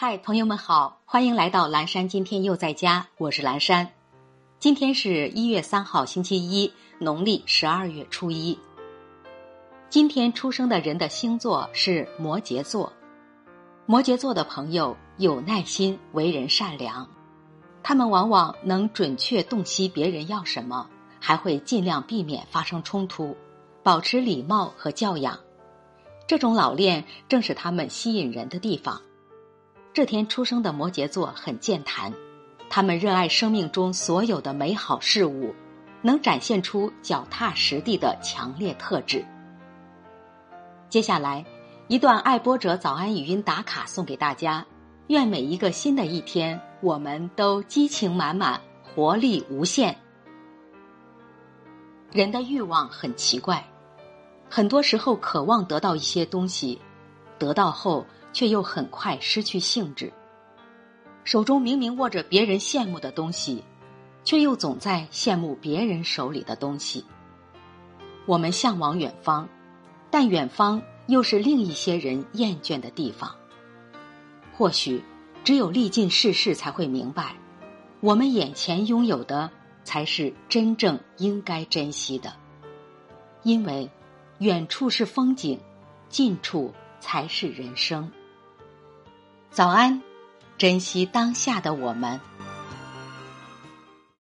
嗨，朋友们好，欢迎来到蓝山。今天又在家，我是蓝山。今天是一月三号，星期一，农历十二月初一。今天出生的人的星座是摩羯座。摩羯座的朋友有耐心，为人善良，他们往往能准确洞悉别人要什么，还会尽量避免发生冲突，保持礼貌和教养。这种老练正是他们吸引人的地方。这天出生的摩羯座很健谈，他们热爱生命中所有的美好事物，能展现出脚踏实地的强烈特质。接下来，一段爱播者早安语音打卡送给大家，愿每一个新的一天，我们都激情满满，活力无限。人的欲望很奇怪，很多时候渴望得到一些东西，得到后。却又很快失去兴致。手中明明握着别人羡慕的东西，却又总在羡慕别人手里的东西。我们向往远方，但远方又是另一些人厌倦的地方。或许，只有历尽世事，才会明白，我们眼前拥有的才是真正应该珍惜的。因为，远处是风景，近处才是人生。早安，珍惜当下的我们。